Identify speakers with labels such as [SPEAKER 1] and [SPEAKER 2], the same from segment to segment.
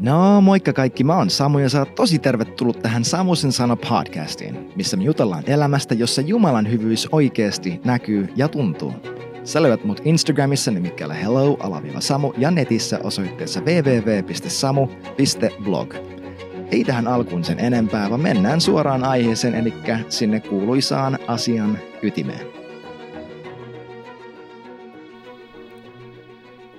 [SPEAKER 1] No moikka kaikki, mä oon Samu ja sä oot tosi tervetullut tähän Samusen sana podcastiin, missä me jutellaan elämästä, jossa Jumalan hyvyys oikeasti näkyy ja tuntuu. Sä löydät mut Instagramissa nimikkeellä hello-samu ja netissä osoitteessa www.samu.blog. Ei tähän alkuun sen enempää, vaan mennään suoraan aiheeseen, eli sinne kuuluisaan asian ytimeen.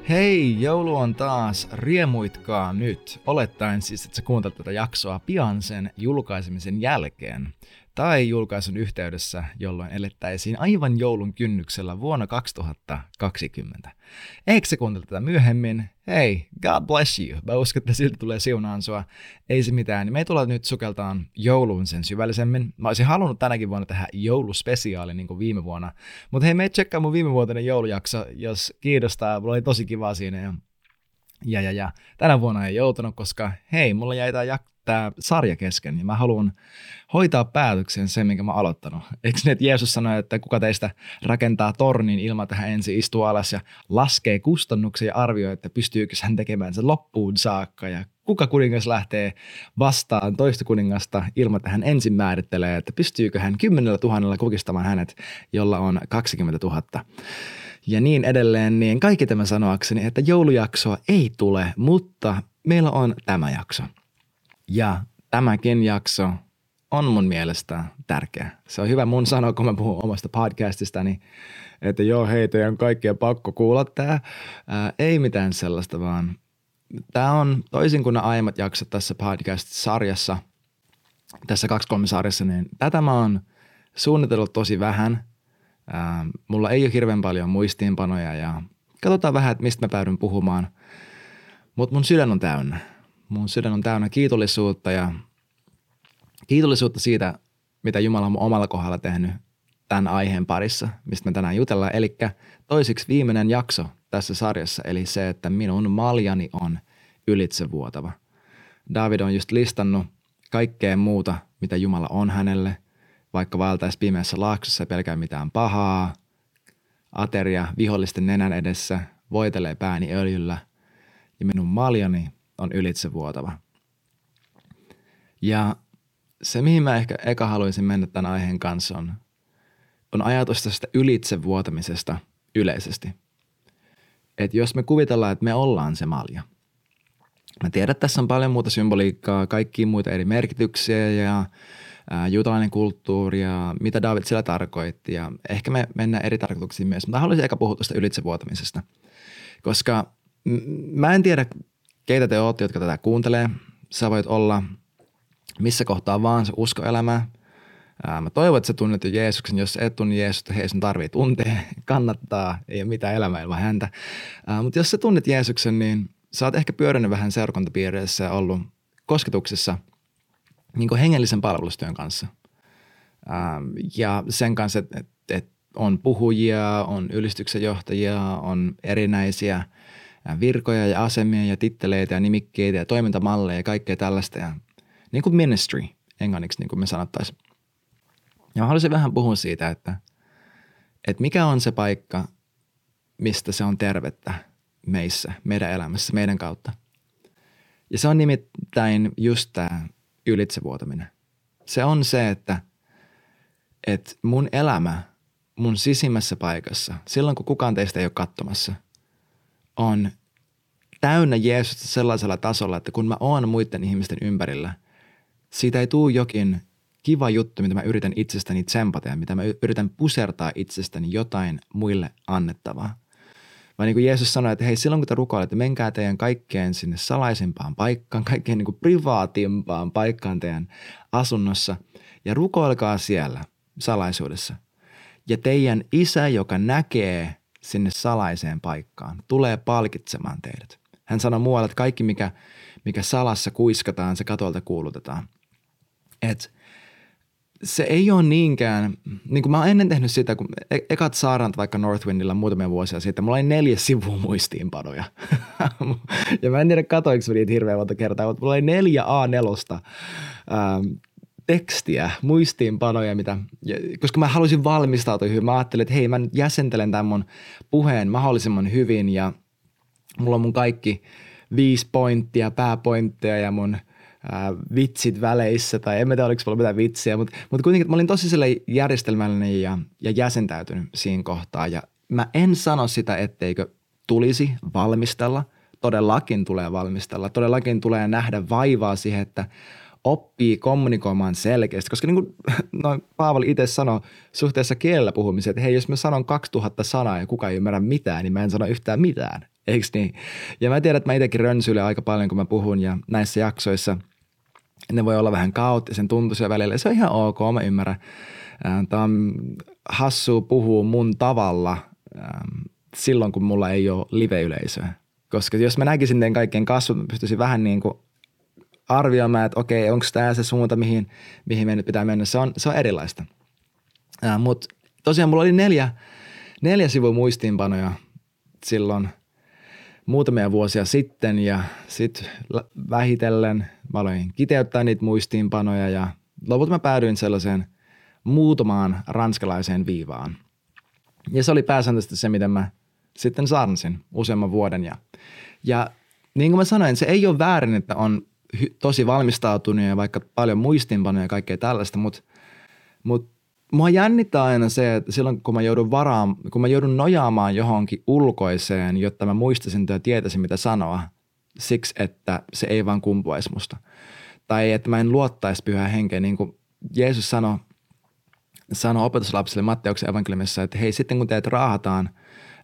[SPEAKER 1] Hei, joulu on taas. Riemuitkaa nyt. Olettaen siis, että sä kuuntelet tätä jaksoa pian sen julkaisemisen jälkeen tai julkaisun yhteydessä, jolloin elettäisiin aivan joulun kynnyksellä vuonna 2020. Eikö se kuuntele tätä myöhemmin? Hei, God bless you. Mä uskon, että siltä tulee siunaan sua. Ei se mitään. Me ei tule nyt sukeltaan jouluun sen syvällisemmin. Mä olisin halunnut tänäkin vuonna tehdä jouluspesiaali niin kuin viime vuonna. Mutta hei, me tsekkaa mun viime vuotinen joulujakso, jos kiinnostaa. Mulla oli tosi kiva siinä ja ja, ja, ja tänä vuonna ei joutunut, koska hei, mulla jäi tämä tämä sarja kesken ja mä haluan hoitaa päätöksen sen, minkä mä aloittanut. Eikö niin, että Jeesus sanoi, että kuka teistä rakentaa tornin ilman, että hän ensin istuu alas ja laskee kustannuksia ja arvioi, että pystyykö hän tekemään sen loppuun saakka ja kuka kuningas lähtee vastaan toista kuningasta ilman, että hän ensin määrittelee, että pystyykö hän kymmenellä tuhannella kukistamaan hänet, jolla on 20 000 ja niin edelleen, niin kaikki tämä sanoakseni, että joulujaksoa ei tule, mutta meillä on tämä jakso. Ja tämäkin jakso on mun mielestä tärkeä. Se on hyvä mun sanoa, kun mä puhun omasta podcastistani, että joo, hei, teidän kaikkien pakko kuulla tää. Ää, ei mitään sellaista, vaan tämä on toisin kuin ne aiemmat jaksot tässä podcast-sarjassa, tässä 2-3 sarjassa, niin tätä mä oon suunnitellut tosi vähän. Ää, mulla ei ole hirveän paljon muistiinpanoja ja katsotaan vähän, että mistä mä päädyn puhumaan. Mutta mun sydän on täynnä mun sydän on täynnä kiitollisuutta ja kiitollisuutta siitä, mitä Jumala on omalla kohdalla tehnyt tämän aiheen parissa, mistä me tänään jutellaan. Eli toisiksi viimeinen jakso tässä sarjassa, eli se, että minun maljani on ylitsevuotava. David on just listannut kaikkea muuta, mitä Jumala on hänelle, vaikka vaeltaisi pimeässä laaksossa pelkää mitään pahaa, ateria vihollisten nenän edessä, voitelee pääni öljyllä, ja minun maljani on ylitsevuotava. Ja se, mihin mä ehkä eka haluaisin mennä tämän aiheen kanssa on, on ajatus tästä ylitsevuotamisesta yleisesti. Että jos me kuvitellaan, että me ollaan se malja. Mä tiedän, että tässä on paljon muuta symboliikkaa, kaikkia muita eri merkityksiä ja juutalainen kulttuuri ja mitä David sillä tarkoitti. Ja ehkä me mennään eri tarkoituksiin myös, mutta haluaisin eka puhua tuosta ylitsevuotamisesta. Koska mä en tiedä, keitä te olette, jotka tätä kuuntelee. Sä voit olla missä kohtaa vaan se uskoelämää. Mä toivon, että sä tunnet jo Jeesuksen. Jos et tunne Jeesusta, hei sun tarvii tuntea, kannattaa, ei ole mitään elämää ilman häntä. Mutta jos sä tunnet Jeesuksen, niin sä oot ehkä pyörinyt vähän seurakuntapiireissä ja ollut kosketuksessa niin hengellisen palvelustyön kanssa. Ja sen kanssa, että et, et on puhujia, on ylistyksen johtajia, on erinäisiä – virkoja ja asemia ja titteleitä ja nimikkeitä ja toimintamalleja ja kaikkea tällaista. Ja, niin kuin ministry englanniksi, niin kuin me sanottaisiin. Ja haluaisin vähän puhua siitä, että, että mikä on se paikka, mistä se on tervettä meissä, meidän elämässä, meidän kautta. Ja se on nimittäin just tämä ylitsevuotaminen. Se on se, että, että mun elämä mun sisimmässä paikassa, silloin kun kukaan teistä ei ole katsomassa – on täynnä Jeesusta sellaisella tasolla, että kun mä oon muiden ihmisten ympärillä, siitä ei tule jokin kiva juttu, mitä mä yritän itsestäni tsempata ja mitä mä yritän pusertaa itsestäni jotain muille annettavaa. Vaan niin kuin Jeesus sanoi, että hei silloin kun te rukoilette, menkää teidän kaikkeen sinne salaisimpaan paikkaan, kaikkein niin kuin privaatimpaan paikkaan teidän asunnossa ja rukoilkaa siellä salaisuudessa. Ja teidän isä, joka näkee sinne salaiseen paikkaan, tulee palkitsemaan teidät. Hän sanoi muualle, että kaikki mikä, mikä salassa kuiskataan, se katolta kuulutetaan. Et se ei ole niinkään, niin kuin mä oon ennen tehnyt sitä, kun e- ekat saarant vaikka Northwindilla muutamia vuosia sitten, mulla oli neljä sivua muistiinpanoja. ja mä en tiedä katoinko niitä hirveän monta kertaa, mutta mulla oli neljä A4 ähm, tekstiä, muistiinpanoja, mitä, koska mä halusin valmistautua hyvin. Mä ajattelin, että hei, mä nyt jäsentelen tämän mun puheen mahdollisimman hyvin ja mulla on mun kaikki viisi pointtia, pääpointteja ja mun ää, vitsit väleissä, tai en tiedä oliko mulla mitään vitsiä, mutta, mutta kuitenkin mä olin tosi järjestelmällinen ja, ja jäsentäytynyt siinä kohtaa. Ja mä en sano sitä, etteikö tulisi valmistella. Todellakin tulee valmistella. Todellakin tulee nähdä vaivaa siihen, että oppii kommunikoimaan selkeästi, koska niin kuin no, Paavali itse sanoi suhteessa kielellä puhumiseen, että hei, jos mä sanon 2000 sanaa ja kukaan ei ymmärrä mitään, niin mä en sano yhtään mitään, eikö niin? Ja mä tiedän, että mä itsekin rönsyilen aika paljon, kun mä puhun ja näissä jaksoissa ne voi olla vähän kaoottisen tuntuisia välillä. Se on ihan ok, mä ymmärrän. Tämä on hassua puhua mun tavalla silloin, kun mulla ei ole live-yleisöä. Koska jos mä näkisin teidän kaikkien kasvut, mä pystyisin vähän niin kuin arvioimaan, että okei, onko tämä se suunta, mihin, mihin meidän nyt pitää mennä. Se on, se on erilaista. Mutta tosiaan mulla oli neljä, neljä sivua muistiinpanoja silloin muutamia vuosia sitten ja sitten vähitellen mä aloin kiteyttää niitä muistiinpanoja ja lopulta mä päädyin sellaiseen muutamaan ranskalaiseen viivaan. Ja se oli pääsääntöisesti se, miten mä sitten sarnsin useamman vuoden. Ja, ja niin kuin mä sanoin, se ei ole väärin, että on tosi valmistautunut ja vaikka paljon muistinpanoja ja kaikkea tällaista, mutta, mutta mua jännittää aina se, että silloin kun mä joudun varaan, kun mä joudun nojaamaan johonkin ulkoiseen, jotta mä muistasin ja tietäisin mitä sanoa, siksi että se ei vaan kumpuaisi musta. Tai että mä en luottaisi pyhään henkeen, niin kuin Jeesus sanoi, sanoi opetuslapsille Matteuksen evankeliumissa, että hei sitten kun teet raahataan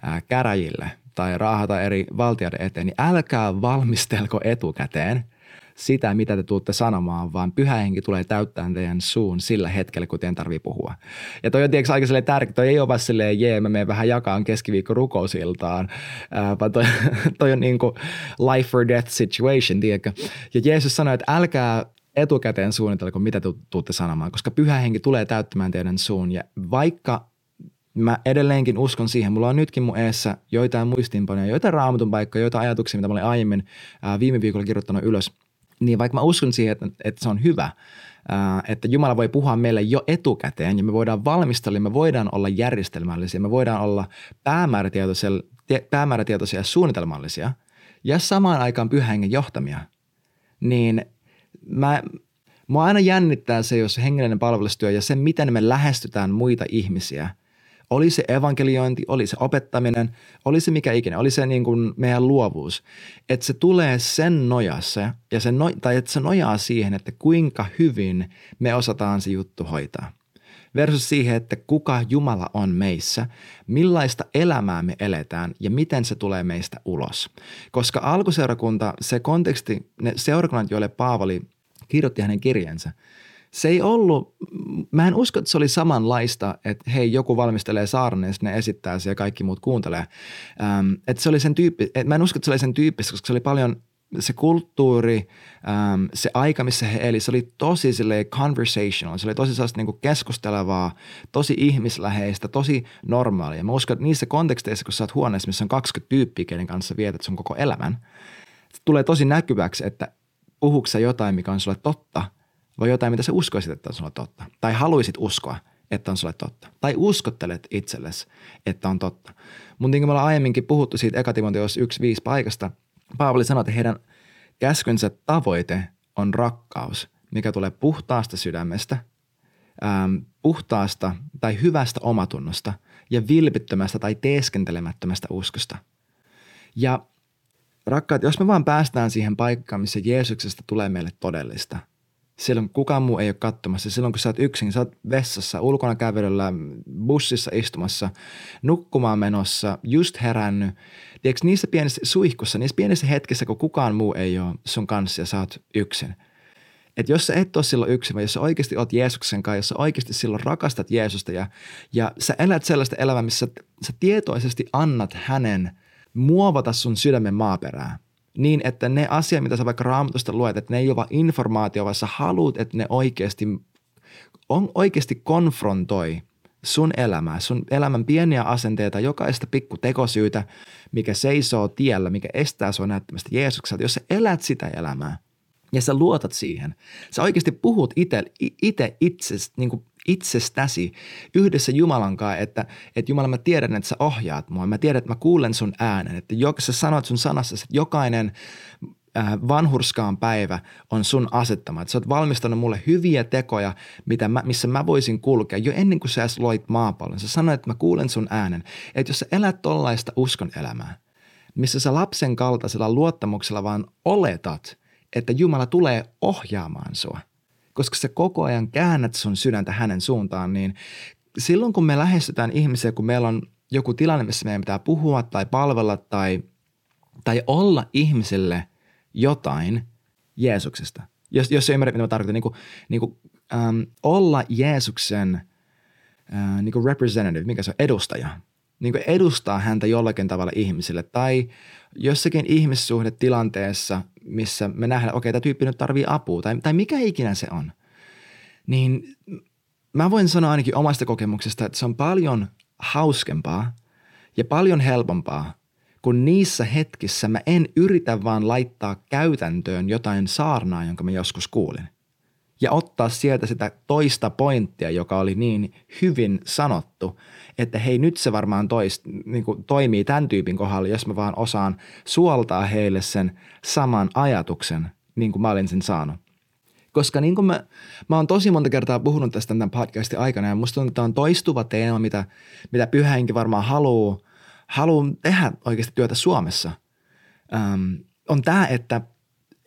[SPEAKER 1] ää, käräjille tai raahata eri valtioiden eteen, niin älkää valmistelko etukäteen – sitä, mitä te tuutte sanomaan, vaan pyhä henki tulee täyttämään teidän suun sillä hetkellä, kun teidän tarvii puhua. Ja toi on tietysti aika tärkeä, toi ei ole vaan silleen, jee, mä menen vähän jakaan keskiviikko rukousiltaan, äh, vaan toi, toi on niin kuin life or death situation, tiedätkö? Ja Jeesus sanoi, että älkää etukäteen suunnitelko, mitä te tuutte sanomaan, koska pyhä henki tulee täyttämään teidän suun. Ja vaikka mä edelleenkin uskon siihen. Mulla on nytkin mun eessä joitain muistiinpanoja, joitain raamatun paikkoja, joitain ajatuksia, mitä mä olin aiemmin ää, viime viikolla kirjoittanut ylös – niin vaikka mä uskon siihen, että, että se on hyvä, että Jumala voi puhua meille jo etukäteen ja me voidaan valmistella, me voidaan olla järjestelmällisiä, me voidaan olla päämäärätietoisia, päämäärätietoisia ja suunnitelmallisia ja samaan aikaan pyhän johtamia, niin mä, mua aina jännittää se, jos hengellinen palvelustyö ja se, miten me lähestytään muita ihmisiä – oli se evankeliointi, oli se opettaminen, oli se mikä ikinä, oli se niin kuin meidän luovuus. Että se tulee sen nojassa, ja se no, tai että se nojaa siihen, että kuinka hyvin me osataan se juttu hoitaa. Versus siihen, että kuka Jumala on meissä, millaista elämää me eletään ja miten se tulee meistä ulos. Koska alkuseurakunta, se konteksti, ne seurakunnat, joille Paavali kirjoitti hänen kirjansa – se ei ollut, mä en usko, että se oli samanlaista, että hei, joku valmistelee saarnen ja ne esittää se ja kaikki muut kuuntelee. Ähm, että se oli sen tyyppi, että mä en usko, että se oli sen tyyppistä, koska se oli paljon se kulttuuri, ähm, se aika, missä he eli, se oli tosi conversational, se oli tosi sellaista niin keskustelevaa, tosi ihmisläheistä, tosi normaalia. Mä uskon, että niissä konteksteissa, kun sä oot huoneessa, missä on 20 tyyppiä, kenen kanssa vietät sun koko elämän, tulee tosi näkyväksi, että puhuuko jotain, mikä on sulle totta – vai jotain, mitä sä uskoisit, että on sulle totta. Tai haluaisit uskoa, että on sulle totta. Tai uskottelet itsellesi, että on totta. Mutta niin kuin me ollaan aiemminkin puhuttu siitä ekatimonteos 1.5 paikasta, Paavali sanoi, että heidän käskynsä tavoite on rakkaus, mikä tulee puhtaasta sydämestä, ähm, puhtaasta tai hyvästä omatunnosta ja vilpittömästä tai teeskentelemättömästä uskosta. Ja rakkaat, jos me vaan päästään siihen paikkaan, missä Jeesuksesta tulee meille todellista – silloin kukaan muu ei ole katsomassa. Silloin kun sä oot yksin, sä oot vessassa, ulkona kävelyllä, bussissa istumassa, nukkumaan menossa, just herännyt. Tiedätkö, niissä pienissä suihkussa, niissä pienissä hetkissä, kun kukaan muu ei ole sun kanssa ja sä oot yksin. Että jos sä et ole silloin yksin, vaan jos sä oikeasti oot Jeesuksen kanssa, jos sä oikeasti silloin rakastat Jeesusta ja, ja sä elät sellaista elämää, missä sä tietoisesti annat hänen muovata sun sydämen maaperää – niin, että ne asiat, mitä sä vaikka raamatusta luet, että ne ei ole vain informaatio, vaan sä haluat, että ne oikeasti, on, oikeasti konfrontoi sun elämää, sun elämän pieniä asenteita, jokaista pikku tekosyytä, mikä seisoo tiellä, mikä estää sua näyttämästä Jeesukselta. Jos sä elät sitä elämää ja sä luotat siihen, sä oikeasti puhut itse itse itse, niin kuin itsestäsi yhdessä Jumalan kanssa, että, että Jumala mä tiedän, että sä ohjaat mua. Mä tiedän, että mä kuulen sun äänen. Että jos sä sanot sun sanassa, että jokainen äh, vanhurskaan päivä on sun asettama. Että sä oot valmistanut mulle hyviä tekoja, mitä mä, missä mä voisin kulkea jo ennen kuin sä edes loit maapallon. Sä sanoit, että mä kuulen sun äänen. Että jos sä elät tollaista uskon elämää, missä sä lapsen kaltaisella luottamuksella vaan oletat, että Jumala tulee ohjaamaan sua, koska sä koko ajan käännät sun sydäntä hänen suuntaan, niin silloin kun me lähestytään ihmisiä, kun meillä on joku tilanne, missä meidän pitää puhua tai palvella tai, tai olla ihmiselle jotain Jeesuksesta. Jos, jos ymmärrät, mitä mä tarkoitan, niin kuin, niin kuin, ähm, olla Jeesuksen äh, niin kuin representative, mikä se on, edustaja – niin kuin edustaa häntä jollakin tavalla ihmisille tai jossakin ihmissuhdetilanteessa, missä me nähdään, okei, tämä tyyppi nyt tarvii apua tai, tai mikä ikinä se on, niin mä voin sanoa ainakin omasta kokemuksesta, että se on paljon hauskempaa ja paljon helpompaa, kun niissä hetkissä mä en yritä vaan laittaa käytäntöön jotain saarnaa, jonka mä joskus kuulin ja ottaa sieltä sitä toista pointtia, joka oli niin hyvin sanottu, että hei nyt se varmaan toist, niin kuin toimii tämän tyypin kohdalla, jos mä vaan osaan suoltaa heille sen saman ajatuksen, niin kuin mä olin sen saanut. Koska niin kuin mä, mä oon tosi monta kertaa puhunut tästä tämän podcastin aikana ja musta tuntuu, että tämä on toistuva teema, mitä, mitä pyhäinkin varmaan haluaa haluu tehdä oikeasti työtä Suomessa. Öm, on tämä, että,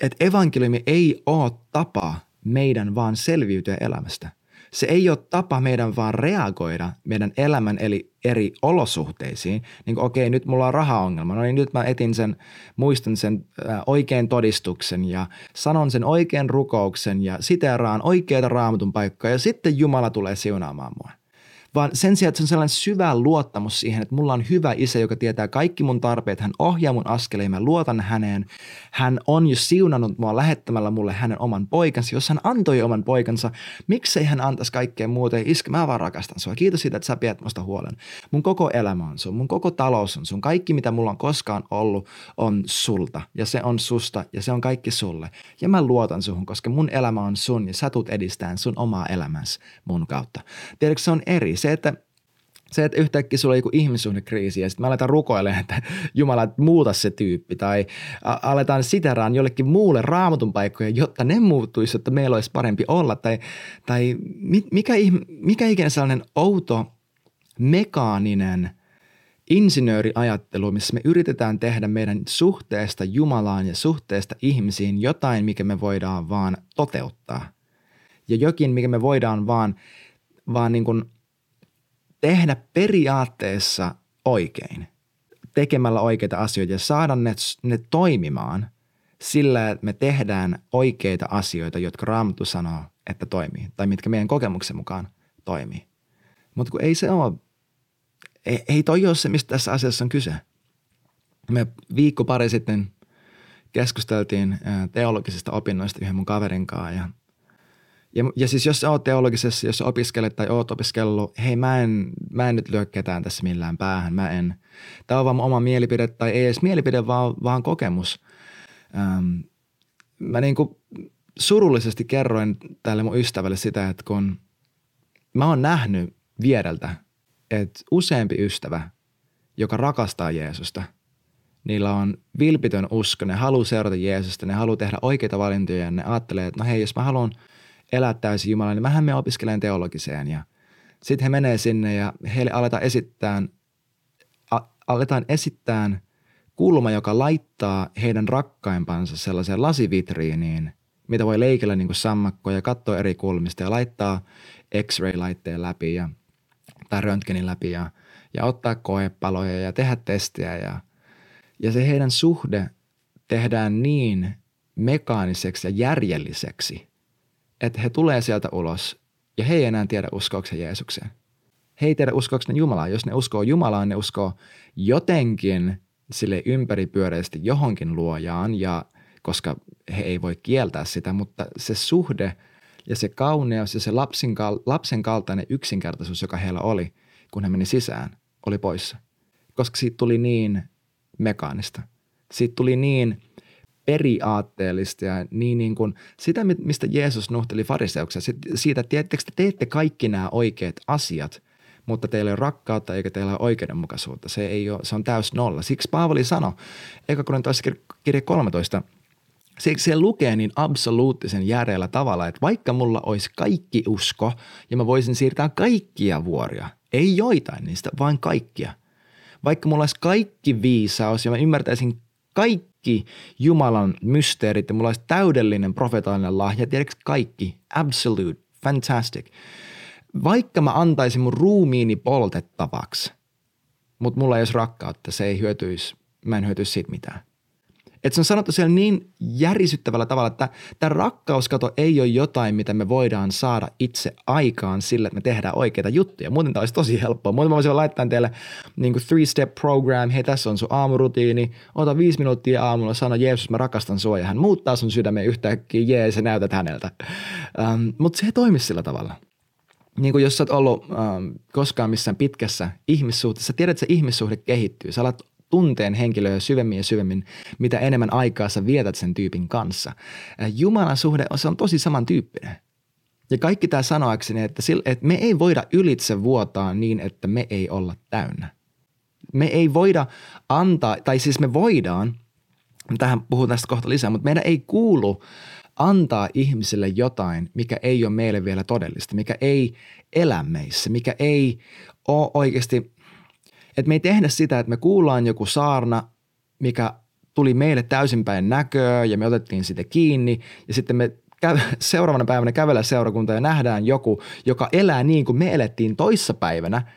[SPEAKER 1] että evankeliumi ei ole tapa – meidän vaan selviytyä elämästä. Se ei ole tapa meidän vaan reagoida meidän elämän eli eri olosuhteisiin. Niin kuin, okei, nyt mulla on rahaongelma. No niin, nyt mä etin sen, muistan sen äh, oikean todistuksen ja sanon sen oikean rukouksen ja siteeraan oikeita raamatun paikkaa ja sitten Jumala tulee siunaamaan mua vaan sen sijaan, että se on sellainen syvä luottamus siihen, että mulla on hyvä isä, joka tietää kaikki mun tarpeet, hän ohjaa mun askeleen, mä luotan häneen. Hän on jo siunannut mua lähettämällä mulle hänen oman poikansa. Jos hän antoi oman poikansa, miksei hän antaisi kaikkea muuta? Iskä, mä vaan rakastan sua. Kiitos siitä, että sä pidät musta huolen. Mun koko elämä on sun, mun koko talous on sun. Kaikki, mitä mulla on koskaan ollut, on sulta. Ja se on susta ja se on kaikki sulle. Ja mä luotan suhun, koska mun elämä on sun ja sä tulet edistään sun omaa elämänsä mun kautta. Tiedätkö, se on eri se, että se, että yhtäkkiä sulla on joku ihmissuhdekriisi ja sitten me aletaan rukoilemaan, että Jumala, muuta se tyyppi tai aletaan siteraan jollekin muulle raamatun paikkoja, jotta ne muuttuisi, että meillä olisi parempi olla. Tai, tai mikä, mikä ikinä sellainen outo, mekaaninen insinööriajattelu, missä me yritetään tehdä meidän suhteesta Jumalaan ja suhteesta ihmisiin jotain, mikä me voidaan vaan toteuttaa. Ja jokin, mikä me voidaan vaan, vaan niin kuin – tehdä periaatteessa oikein, tekemällä oikeita asioita ja saada ne, ne toimimaan sillä, että me tehdään oikeita asioita, jotka Raamattu sanoo, että toimii, tai mitkä meidän kokemuksen mukaan toimii. Mutta kun ei se ole, ei, ei toi ole se, mistä tässä asiassa on kyse. Me viikko pari sitten keskusteltiin teologisista opinnoista yhden mun kaverin kanssa ja ja, ja siis jos oot teologisessa, jos opiskelet tai oot opiskellut, hei mä en, mä en nyt lyö ketään tässä millään päähän, mä en. Tämä on vaan oma mielipide tai ei edes mielipide, vaan, vaan kokemus. Ähm, mä niin kuin surullisesti kerroin tälle mun ystävälle sitä, että kun mä oon nähnyt viereltä, että useampi ystävä, joka rakastaa Jeesusta, niillä on vilpitön usko, ne haluaa seurata Jeesusta, ne haluaa tehdä oikeita valintoja ja ne ajattelee, että no hei, jos mä haluan – elää täysin Jumalan, niin mähän me opiskelen teologiseen ja sitten he menee sinne ja heille aletaan esittää, a, aletaan esittää kulma, joka laittaa heidän rakkaimpansa sellaiseen lasivitriiniin, mitä voi leikellä niin kuin ja katsoa eri kulmista ja laittaa X-ray-laitteen läpi ja, tai röntgenin läpi ja, ja ottaa koepaloja ja tehdä testejä ja, ja se heidän suhde tehdään niin mekaaniseksi ja järjelliseksi – että he tulee sieltä ulos ja he ei enää tiedä uskoakseen Jeesukseen. He ei tiedä uskoakseen Jumalaan. Jos ne uskoo Jumalaan, ne uskoo jotenkin sille ympäripyöreästi johonkin luojaan ja koska he ei voi kieltää sitä, mutta se suhde ja se kauneus ja se lapsen, lapsen kaltainen yksinkertaisuus, joka heillä oli, kun he meni sisään, oli poissa. Koska siitä tuli niin mekaanista. Siitä tuli niin periaatteellista ja niin, niin kuin sitä, mistä Jeesus nuhteli fariseuksia, siitä, että te teette kaikki nämä oikeat asiat, mutta teillä ei ole rakkautta eikä teillä ole oikeudenmukaisuutta. Se, ei ole, se on täys nolla. Siksi Paavali sanoi, eka kun kirja 13, Siksi se lukee niin absoluuttisen järjellä tavalla, että vaikka mulla olisi kaikki usko ja mä voisin siirtää kaikkia vuoria, ei joitain niistä, vaan kaikkia. Vaikka mulla olisi kaikki viisaus ja mä ymmärtäisin kaikki Jumalan mysteerit ja mulla olisi täydellinen profetaalinen lahja, tiedätkö kaikki, absolute, fantastic. Vaikka mä antaisin mun ruumiini poltettavaksi, mutta mulla ei olisi rakkautta, se ei hyötyisi, mä en hyötyisi siitä mitään. Että se on sanottu siellä niin järisyttävällä tavalla, että tämä rakkauskato ei ole jotain, mitä me voidaan saada itse aikaan sillä, että me tehdään oikeita juttuja. Muuten tämä olisi tosi helppoa. Muuten mä voisin laittaa teille niin kuin three-step program, hei tässä on sun aamurutiini, ota viisi minuuttia aamulla, sano Jeesus mä rakastan sua ja hän muuttaa sun sydämen yhtäkkiä, jee sä näytät häneltä. Ähm, Mutta se ei toimi sillä tavalla niin kuin jos sä oot ollut ähm, koskaan missään pitkässä ihmissuhteessa, tiedät, että se ihmissuhde kehittyy. Sä alat tunteen henkilöä syvemmin ja syvemmin, mitä enemmän aikaa sä vietät sen tyypin kanssa. Jumalan suhde se on tosi samantyyppinen. Ja kaikki tämä sanoakseni, että, että me ei voida ylitse vuotaa niin, että me ei olla täynnä. Me ei voida antaa, tai siis me voidaan, tähän puhun tästä kohta lisää, mutta meidän ei kuulu antaa ihmisille jotain, mikä ei ole meille vielä todellista, mikä ei elä meissä, mikä ei ole oikeasti että me ei tehdä sitä, että me kuullaan joku saarna, mikä tuli meille täysinpäin näköä ja me otettiin sitä kiinni. Ja sitten me seuraavana päivänä kävellä seurakunta ja nähdään joku, joka elää niin kuin me elettiin toissa päivänä –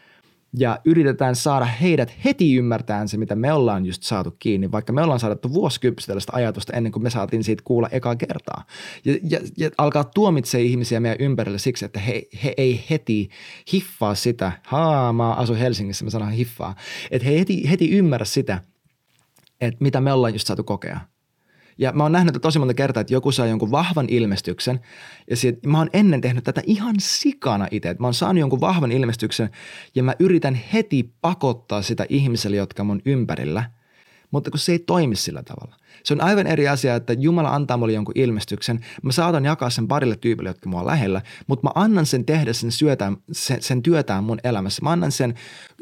[SPEAKER 1] ja yritetään saada heidät heti ymmärtämään se, mitä me ollaan just saatu kiinni, vaikka me ollaan saatu vuosikymppistä tällaista ajatusta ennen kuin me saatiin siitä kuulla ekaa kertaa. Ja, ja, ja alkaa tuomitse ihmisiä meidän ympärille siksi, että he, he ei heti hiffaa sitä, haa mä asun Helsingissä, mä sanon hiffaa, että he heti, heti ymmärrä sitä, että mitä me ollaan just saatu kokea – ja mä oon nähnyt tosi monta kertaa, että joku saa jonkun vahvan ilmestyksen ja sit, mä oon ennen tehnyt tätä ihan sikana itse. Mä oon saanut jonkun vahvan ilmestyksen ja mä yritän heti pakottaa sitä ihmiselle, jotka mun ympärillä, mutta kun se ei toimi sillä tavalla. Se on aivan eri asia, että Jumala antaa mulle jonkun ilmestyksen. Mä saatan jakaa sen parille tyypille, jotka mua on lähellä, mutta mä annan sen tehdä sen, syötään, sen, sen työtään mun elämässä. Mä annan sen,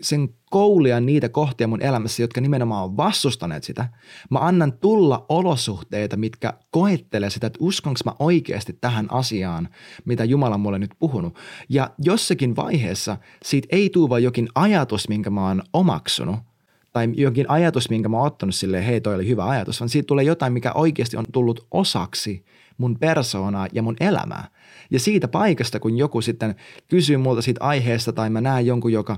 [SPEAKER 1] sen koulia niitä kohtia mun elämässä, jotka nimenomaan on vastustaneet sitä. Mä annan tulla olosuhteita, mitkä koettelee sitä, että uskonko mä oikeasti tähän asiaan, mitä Jumala on mulle nyt puhunut. Ja jossakin vaiheessa siitä ei tule vain jokin ajatus, minkä mä oon omaksunut – tai jokin ajatus, minkä mä oon ottanut silleen, hei toi oli hyvä ajatus, vaan siitä tulee jotain, mikä oikeasti on tullut osaksi mun persoonaa ja mun elämää. Ja siitä paikasta, kun joku sitten kysyy multa siitä aiheesta tai mä näen jonkun, joka,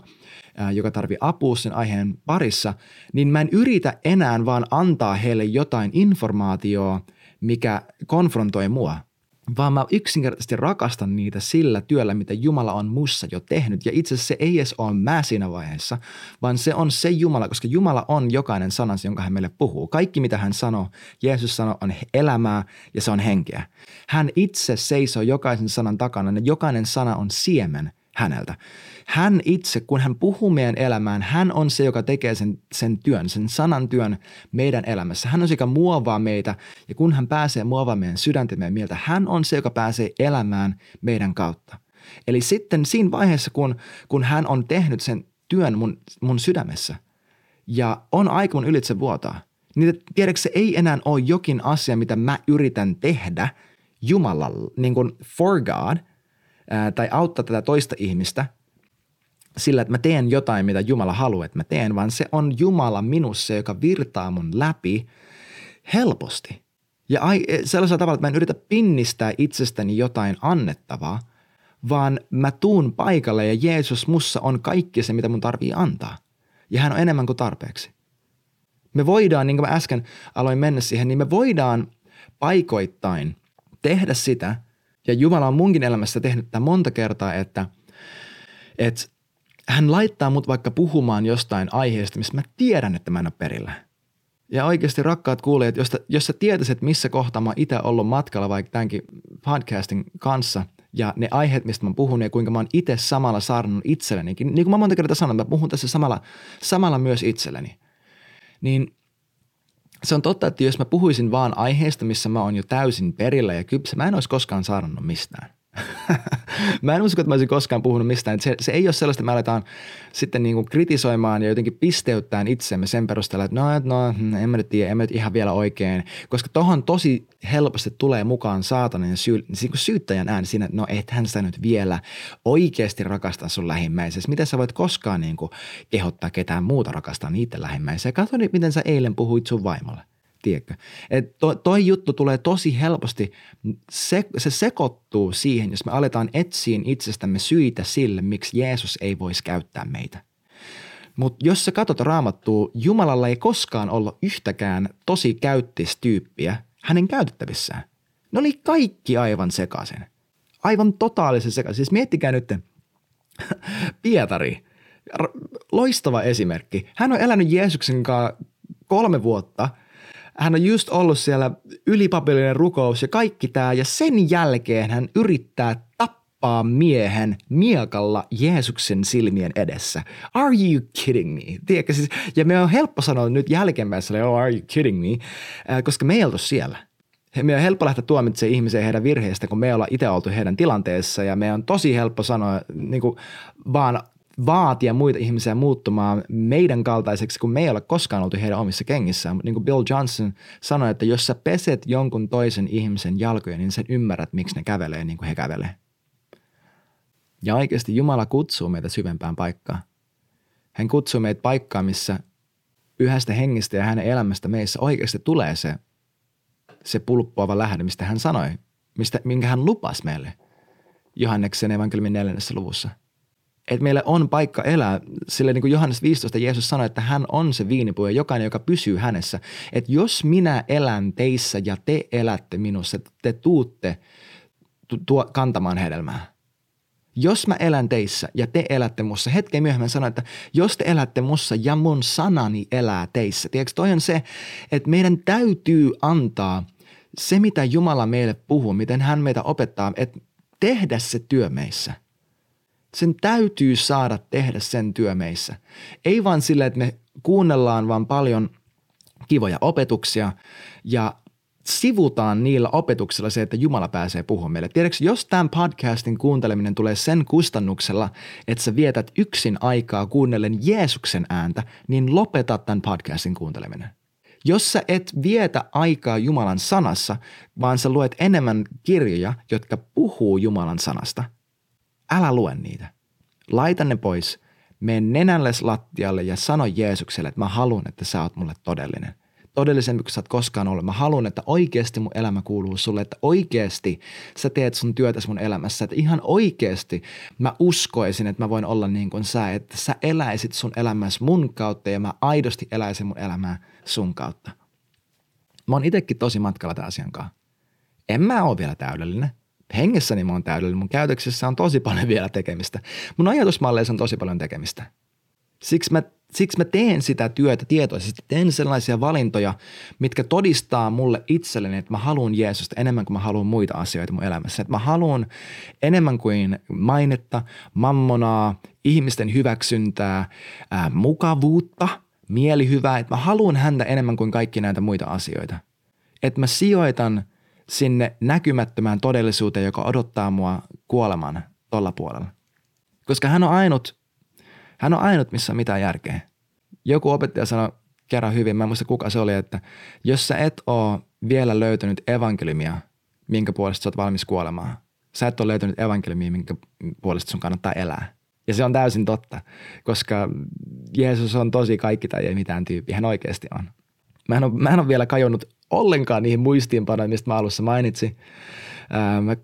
[SPEAKER 1] ää, joka tarvii apua sen aiheen parissa, niin mä en yritä enää vaan antaa heille jotain informaatiota, mikä konfrontoi mua – vaan mä yksinkertaisesti rakastan niitä sillä työllä, mitä Jumala on mussa jo tehnyt. Ja itse asiassa se ei edes ole mä siinä vaiheessa, vaan se on se Jumala, koska Jumala on jokainen sanansa, jonka hän meille puhuu. Kaikki, mitä hän sanoo, Jeesus sanoo, on elämää ja se on henkeä. Hän itse seisoo jokaisen sanan takana ja jokainen sana on siemen häneltä. Hän itse, kun hän puhuu meidän elämään, hän on se, joka tekee sen, sen työn, sen sanan työn meidän elämässä. Hän on se, joka muovaa meitä ja kun hän pääsee muovaamaan meidän sydäntä meidän mieltä, hän on se, joka pääsee elämään meidän kautta. Eli sitten siinä vaiheessa, kun, kun hän on tehnyt sen työn mun, mun sydämessä ja on aika mun ylitse vuotaa, niin tiedätkö se ei enää ole jokin asia, mitä mä yritän tehdä Jumalalla, niin kuin for God, tai auttaa tätä toista ihmistä – sillä, että mä teen jotain, mitä Jumala haluaa, että mä teen, vaan se on Jumala minussa, joka virtaa mun läpi helposti. Ja sellaisella tavalla, että mä en yritä pinnistää itsestäni jotain annettavaa, vaan mä tuun paikalle ja Jeesus mussa on kaikki se, mitä mun tarvii antaa. Ja hän on enemmän kuin tarpeeksi. Me voidaan, niin kuin mä äsken aloin mennä siihen, niin me voidaan paikoittain tehdä sitä, ja Jumala on munkin elämässä tehnyt tämä monta kertaa, että, että hän laittaa mut vaikka puhumaan jostain aiheesta, missä mä tiedän, että mä en ole perillä. Ja oikeasti rakkaat kuulijat, jos, jos sä tietäisit, missä kohtaa mä itse ollut matkalla vaikka tämänkin podcastin kanssa ja ne aiheet, mistä mä puhun ja kuinka mä oon itse samalla saarnannut itselleni, niin kuin mä monta kertaa sanon, mä puhun tässä samalla, samalla myös itselleni, niin se on totta, että jos mä puhuisin vaan aiheesta, missä mä oon jo täysin perillä ja kypsä, mä en olisi koskaan saarannut mistään. mä en usko, että mä olisin koskaan puhunut mistään. Se, se ei ole sellaista, että me aletaan sitten niin kuin kritisoimaan ja jotenkin pisteyttämään itsemme sen perusteella, että no, no hmm, en mä nyt tiedä, en mä nyt ihan vielä oikein. Koska tohon tosi helposti tulee mukaan saatanen syy, niin kuin syyttäjän ääni siinä, että no ethän sä nyt vielä oikeasti rakasta sun lähimmäisessä. Miten sä voit koskaan niin kuin kehottaa ketään muuta rakastaa niitä lähimmäisiä? Katso nyt, miten sä eilen puhuit sun vaimolle tiedätkö? Et to, toi juttu tulee tosi helposti, se, se sekoittuu siihen, jos me aletaan etsiä itsestämme syitä sille, miksi Jeesus ei voisi käyttää meitä. Mutta jos sä katsot raamattua, Jumalalla ei koskaan ollut yhtäkään tosi käyttistyyppiä hänen käytettävissään. Ne oli kaikki aivan sekaisin. Aivan totaalisen sekaisin. Siis miettikää nyt, Pietari, loistava esimerkki. Hän on elänyt Jeesuksen kanssa kolme vuotta – hän on just ollut siellä ylipapillinen rukous ja kaikki tämä ja sen jälkeen hän yrittää tappaa miehen miekalla Jeesuksen silmien edessä. Are you kidding me? Tiedätkö, siis, ja me on helppo sanoa nyt jälkeenpäin, oh, are you kidding me? Koska me ei oltu siellä. Me on helppo lähteä tuomitsemaan ihmisiä heidän virheistä, kun me ollaan itse oltu heidän tilanteessa ja me on tosi helppo sanoa niin kuin vaan vaatia muita ihmisiä muuttumaan meidän kaltaiseksi, kun me ei ole koskaan oltu heidän omissa kengissään. Mutta niin kuin Bill Johnson sanoi, että jos sä peset jonkun toisen ihmisen jalkoja, niin sen ymmärrät, miksi ne kävelee niin kuin he kävelee. Ja oikeasti Jumala kutsuu meitä syvempään paikkaan. Hän kutsuu meitä paikkaan, missä yhdestä hengestä ja hänen elämästä meissä oikeasti tulee se, se pulppuava lähde, mistä hän sanoi, mistä, minkä hän lupasi meille Johanneksen evankeliumin neljännessä luvussa – että meillä on paikka elää. Sille niin kuin Johannes 15 Jeesus sanoi, että hän on se viinipuu ja jokainen, joka pysyy hänessä. Että jos minä elän teissä ja te elätte minussa, te tuutte tuo, kantamaan hedelmää. Jos mä elän teissä ja te elätte mussa, hetken myöhemmin sanoin, että jos te elätte mussa ja mun sanani elää teissä. Tiedätkö, toi on se, että meidän täytyy antaa se, mitä Jumala meille puhuu, miten hän meitä opettaa, että tehdä se työ meissä. Sen täytyy saada tehdä sen työ meissä. Ei vaan sille, että me kuunnellaan vaan paljon kivoja opetuksia ja sivutaan niillä opetuksilla se, että Jumala pääsee puhumaan meille. Tiedätkö, jos tämän podcastin kuunteleminen tulee sen kustannuksella, että sä vietät yksin aikaa kuunnellen Jeesuksen ääntä, niin lopeta tämän podcastin kuunteleminen. Jos sä et vietä aikaa Jumalan sanassa, vaan sä luet enemmän kirjoja, jotka puhuu Jumalan sanasta – älä lue niitä. Laita ne pois, mene nenälles lattialle ja sano Jeesukselle, että mä haluan, että sä oot mulle todellinen. Todellisempi kuin sä oot koskaan ollut. Mä haluan, että oikeasti mun elämä kuuluu sulle, että oikeasti sä teet sun työtäsi mun elämässä, että ihan oikeasti mä uskoisin, että mä voin olla niin kuin sä, että sä eläisit sun elämässä mun kautta ja mä aidosti eläisin mun elämää sun kautta. Mä oon itekin tosi matkalla tämän asian kanssa. En mä ole vielä täydellinen – hengessäni mä oon täydellinen, mun käytöksessä on tosi paljon vielä tekemistä. Mun ajatusmalleissa on tosi paljon tekemistä. Siksi mä, siksi mä teen sitä työtä tietoisesti, teen sellaisia valintoja, mitkä todistaa mulle itselleni, että mä haluan Jeesusta enemmän kuin mä haluan muita asioita mun elämässä. Että mä haluan enemmän kuin mainetta, mammonaa, ihmisten hyväksyntää, ää, mukavuutta, mielihyvää. Että mä haluan häntä enemmän kuin kaikki näitä muita asioita. Että mä sijoitan – sinne näkymättömään todellisuuteen, joka odottaa mua kuoleman tuolla puolella. Koska hän on ainut, hän on ainut, missä on mitään järkeä. Joku opettaja sanoi kerran hyvin, mä en muista kuka se oli, että jos sä et ole vielä löytänyt evankeliumia, minkä puolesta sä oot valmis kuolemaan, sä et ole löytänyt evankeliumia, minkä puolesta sun kannattaa elää. Ja se on täysin totta, koska Jeesus on tosi kaikki tai ei mitään tyyppi. Hän oikeasti on. Mä en ole, mä en ole vielä kajonnut ollenkaan niihin muistiinpanoihin, mistä mä alussa mainitsin. Ää, mä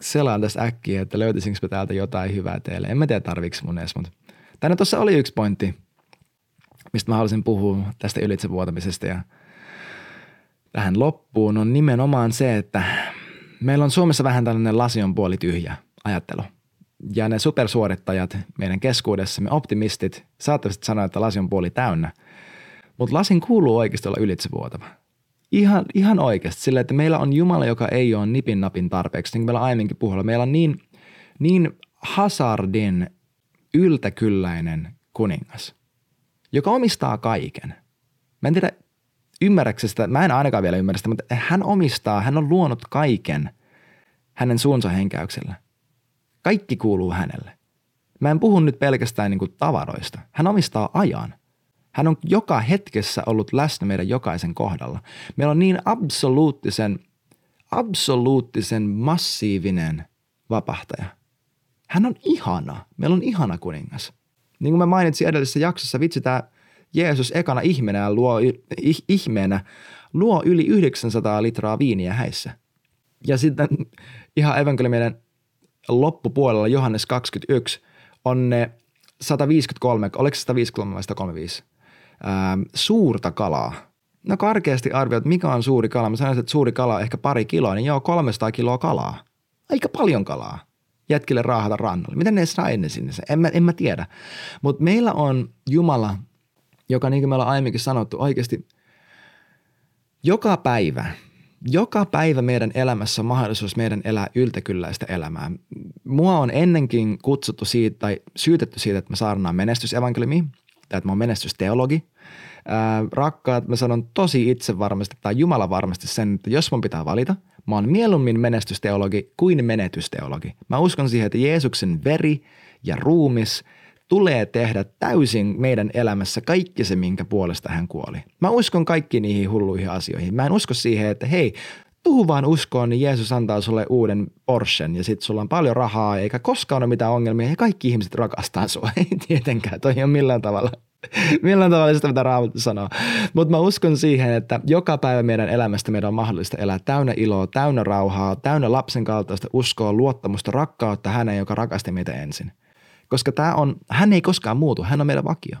[SPEAKER 1] selaan tässä äkkiä, että löytäisinkö mä täältä jotain hyvää teille. En mä tiedä tarviks mun edes, mutta tänne tuossa oli yksi pointti, mistä mä haluaisin puhua tästä ylitsevuotamisesta ja tähän loppuun on nimenomaan se, että meillä on Suomessa vähän tällainen lasion puoli tyhjä ajattelu. Ja ne supersuorittajat meidän keskuudessamme, optimistit, saattavat sanoa, että lasi on puoli täynnä. Mutta lasin kuuluu oikeasti olla ylitsevuotava. Ihan, ihan oikeasti sillä, että meillä on Jumala, joka ei ole nipin napin tarpeeksi, niin kuin meillä aiemminkin puhulla. Meillä on niin, niin hasardin yltäkylläinen kuningas, joka omistaa kaiken. Mä en tiedä ymmärräksä sitä, mä en ainakaan vielä ymmärrä sitä, mutta hän omistaa, hän on luonut kaiken hänen suunsa henkäyksellä. Kaikki kuuluu hänelle. Mä en puhu nyt pelkästään niin kuin tavaroista. Hän omistaa ajan. Hän on joka hetkessä ollut läsnä meidän jokaisen kohdalla. Meillä on niin absoluuttisen, absoluuttisen massiivinen vapahtaja. Hän on ihana. Meillä on ihana kuningas. Niin kuin mä mainitsin edellisessä jaksossa, vitsi tämä Jeesus ekana ihmeenä luo, ihmeenä luo yli 900 litraa viiniä häissä. Ja sitten ihan evankeliumien loppupuolella Johannes 21 on ne 153, oliko se 153 vai 135, ää, suurta kalaa. No karkeasti arvioit, mikä on suuri kala. Mä sanoisin, että suuri kala on ehkä pari kiloa, niin joo, 300 kiloa kalaa. Aika paljon kalaa. Jätkille raahata rannalle. Miten ne saa ennen sinne? En mä, en mä tiedä. Mutta meillä on Jumala, joka niin kuin me ollaan aiemminkin sanottu, oikeasti joka päivä – joka päivä meidän elämässä on mahdollisuus meidän elää yltäkylläistä elämää. Mua on ennenkin kutsuttu siitä tai syytetty siitä, että mä saarnaan menestysevankeliumi tai että mä oon menestysteologi. Ää, rakkaat, mä sanon tosi itse varmasti tai Jumala varmasti sen, että jos mun pitää valita, mä oon mieluummin menestysteologi kuin menetysteologi. Mä uskon siihen, että Jeesuksen veri ja ruumis – tulee tehdä täysin meidän elämässä kaikki se, minkä puolesta hän kuoli. Mä uskon kaikki niihin hulluihin asioihin. Mä en usko siihen, että hei, tuu vaan uskoon, niin Jeesus antaa sulle uuden Porschen ja sitten sulla on paljon rahaa eikä koskaan ole mitään ongelmia ja kaikki ihmiset rakastaa sua. Ei tietenkään, toi on millään tavalla millään tavalla sitä, mitä Raamattu sanoo. Mutta mä uskon siihen, että joka päivä meidän elämästä meidän on mahdollista elää täynnä iloa, täynnä rauhaa, täynnä lapsen kaltaista uskoa, luottamusta, rakkautta häneen, joka rakasti meitä ensin koska tämä on, hän ei koskaan muutu, hän on meidän vakio.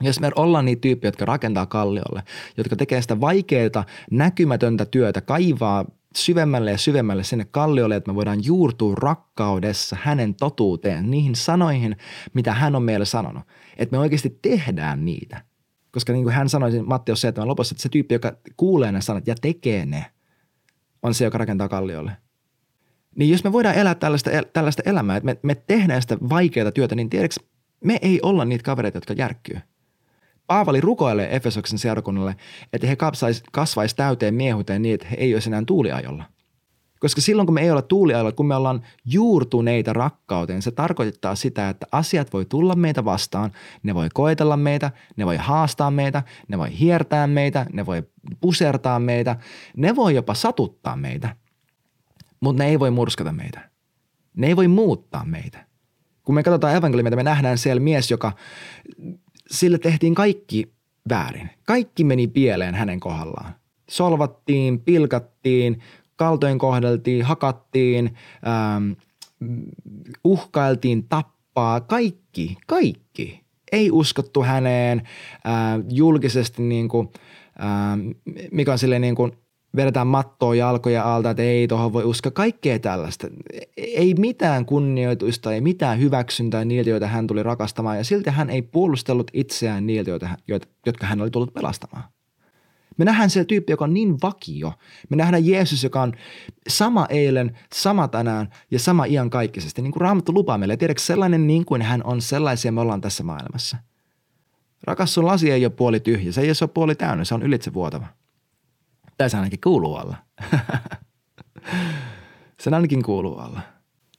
[SPEAKER 1] Jos me ollaan niitä tyyppejä, jotka rakentaa kalliolle, jotka tekee sitä vaikeaa, näkymätöntä työtä, kaivaa syvemmälle ja syvemmälle sinne kalliolle, että me voidaan juurtua rakkaudessa hänen totuuteen, niihin sanoihin, mitä hän on meille sanonut. Että me oikeasti tehdään niitä. Koska niin kuin hän sanoi Matteus 7 lopussa, että se tyyppi, joka kuulee ne sanat ja tekee ne, on se, joka rakentaa kalliolle. Niin jos me voidaan elää tällaista, tällaista elämää, että me, me tehdään sitä vaikeaa työtä, niin tiedätkö, me ei olla niitä kavereita, jotka järkkyy. Paavali rukoilee Efesoksen seurakunnalle, että he kasvaisi kasvais täyteen miehuteen niin, että he ei olisi enää tuuliajolla. Koska silloin kun me ei olla tuuliajolla, kun me ollaan juurtuneita rakkauteen, se tarkoittaa sitä, että asiat voi tulla meitä vastaan, ne voi koetella meitä, ne voi haastaa meitä, ne voi hiertää meitä, ne voi pusertaa meitä, ne voi jopa satuttaa meitä – mutta ne ei voi murskata meitä. Ne ei voi muuttaa meitä. Kun me katsotaan evankeliumia, me nähdään siellä mies, joka, sille tehtiin kaikki väärin. Kaikki meni pieleen hänen kohdallaan. Solvattiin, pilkattiin, kaltoin kohdeltiin, hakattiin, ähm, uhkailtiin tappaa, kaikki, kaikki. Ei uskottu häneen äh, julkisesti, niin kuin, äh, mikä on silleen niin kuin – vedetään mattoa jalkoja alta, että ei tuohon voi uskoa, kaikkea tällaista. Ei mitään kunnioitusta, ei mitään hyväksyntää niiltä, joita hän tuli rakastamaan ja silti hän ei puolustellut itseään niiltä, joita, jotka hän oli tullut pelastamaan. Me nähdään se tyyppi, joka on niin vakio. Me nähdään Jeesus, joka on sama eilen, sama tänään ja sama ian kaikkisesti. Niin kuin Raamattu lupaa meille. Tiedätkö, sellainen niin kuin hän on, sellaisia me ollaan tässä maailmassa. Rakas, sun lasi ei ole puoli tyhjä. Se ei ole puoli täynnä, se on ylitse vuotava. Tässä ainakin kuuluu olla. Sen ainakin kuuluu olla.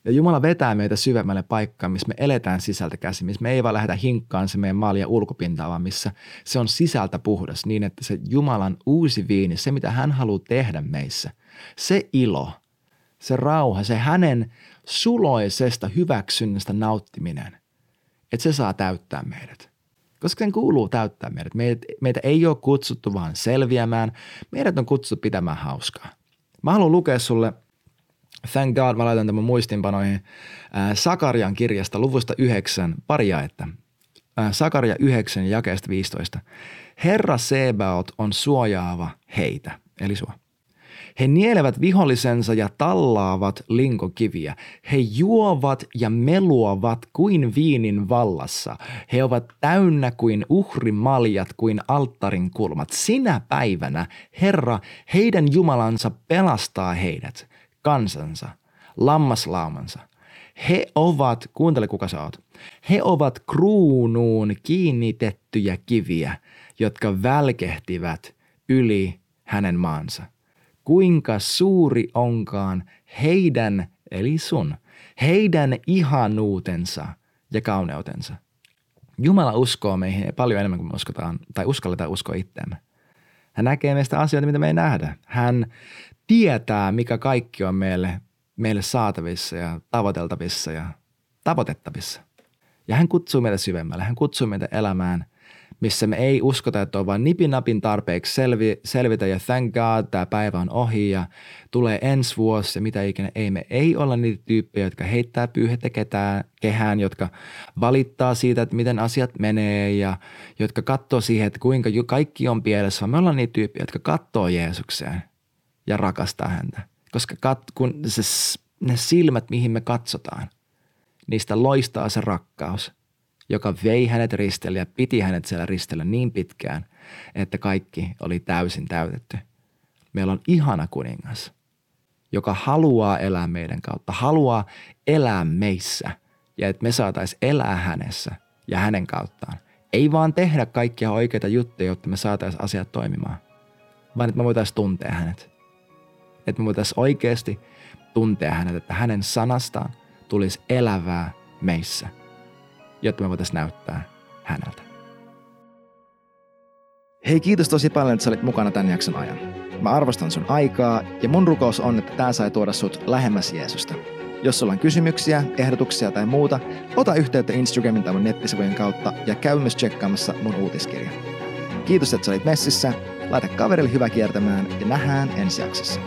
[SPEAKER 1] Ja Jumala vetää meitä syvemmälle paikkaan, missä me eletään sisältä käsi, missä me ei vaan lähdetä hinkkaan se meidän maalia ulkopintaa, vaan missä se on sisältä puhdas niin, että se Jumalan uusi viini, se mitä hän haluaa tehdä meissä, se ilo, se rauha, se hänen suloisesta hyväksynnästä nauttiminen, että se saa täyttää meidät koska sen kuuluu täyttää meidät. Meitä, meitä ei ole kutsuttu vaan selviämään, meidät on kutsuttu pitämään hauskaa. Mä haluan lukea sulle, thank God, mä laitan tämän muistinpanoihin, äh, Sakarian kirjasta luvusta 9, pari jaetta. Sakaria 9 jakeesta 15. Herra Sebaot on suojaava heitä, eli sua. He nielevät vihollisensa ja tallaavat linkokiviä. He juovat ja meluavat kuin viinin vallassa. He ovat täynnä kuin uhrimaljat kuin alttarin kulmat. Sinä päivänä Herra, heidän Jumalansa pelastaa heidät, kansansa, lammaslaumansa. He ovat, kuuntele kuka sä oot, he ovat kruunuun kiinnitettyjä kiviä, jotka välkehtivät yli hänen maansa. Kuinka suuri onkaan heidän, eli sun, heidän ihanuutensa ja kauneutensa. Jumala uskoo meihin paljon enemmän kuin me uskotaan tai uskalletaan uskoa itseämme. Hän näkee meistä asioita, mitä me ei nähdä. Hän tietää, mikä kaikki on meille, meille saatavissa ja tavoiteltavissa ja tavoitettavissa. Ja hän kutsuu meitä syvemmälle. Hän kutsuu meitä elämään – missä me ei uskota, että on vain nipinapin tarpeeksi selvi, selvitä ja thank God, tämä päivä on ohi ja tulee ensi vuosi ja mitä ikinä. Ei, me ei olla niitä tyyppejä, jotka heittää pyyhettä ketään, kehään, jotka valittaa siitä, että miten asiat menee ja jotka katsoo siihen, että kuinka kaikki on pielessä, me ollaan niitä tyyppejä, jotka katsoo Jeesukseen ja rakastaa häntä. Koska kat, kun se, ne silmät, mihin me katsotaan, niistä loistaa se rakkaus – joka vei hänet ristelle ja piti hänet siellä ristellä niin pitkään, että kaikki oli täysin täytetty. Meillä on ihana kuningas, joka haluaa elää meidän kautta, haluaa elää meissä ja että me saataisiin elää hänessä ja hänen kauttaan. Ei vaan tehdä kaikkia oikeita juttuja, jotta me saataisiin asiat toimimaan, vaan että me voitaisiin tuntea hänet. Että me voitaisiin oikeasti tuntea hänet, että hänen sanastaan tulisi elävää meissä – jotta me voitaisiin näyttää häneltä. Hei kiitos tosi paljon, että sä olit mukana tämän jakson ajan. Mä arvostan sun aikaa ja mun rukous on, että tää sai tuoda sut lähemmäs Jeesusta. Jos sulla on kysymyksiä, ehdotuksia tai muuta, ota yhteyttä Instagramin tai mun nettisivujen kautta ja käy myös tsekkaamassa mun uutiskirja. Kiitos, että sä olit messissä, laita kaverille hyvä kiertämään ja nähdään ensi jaksossa.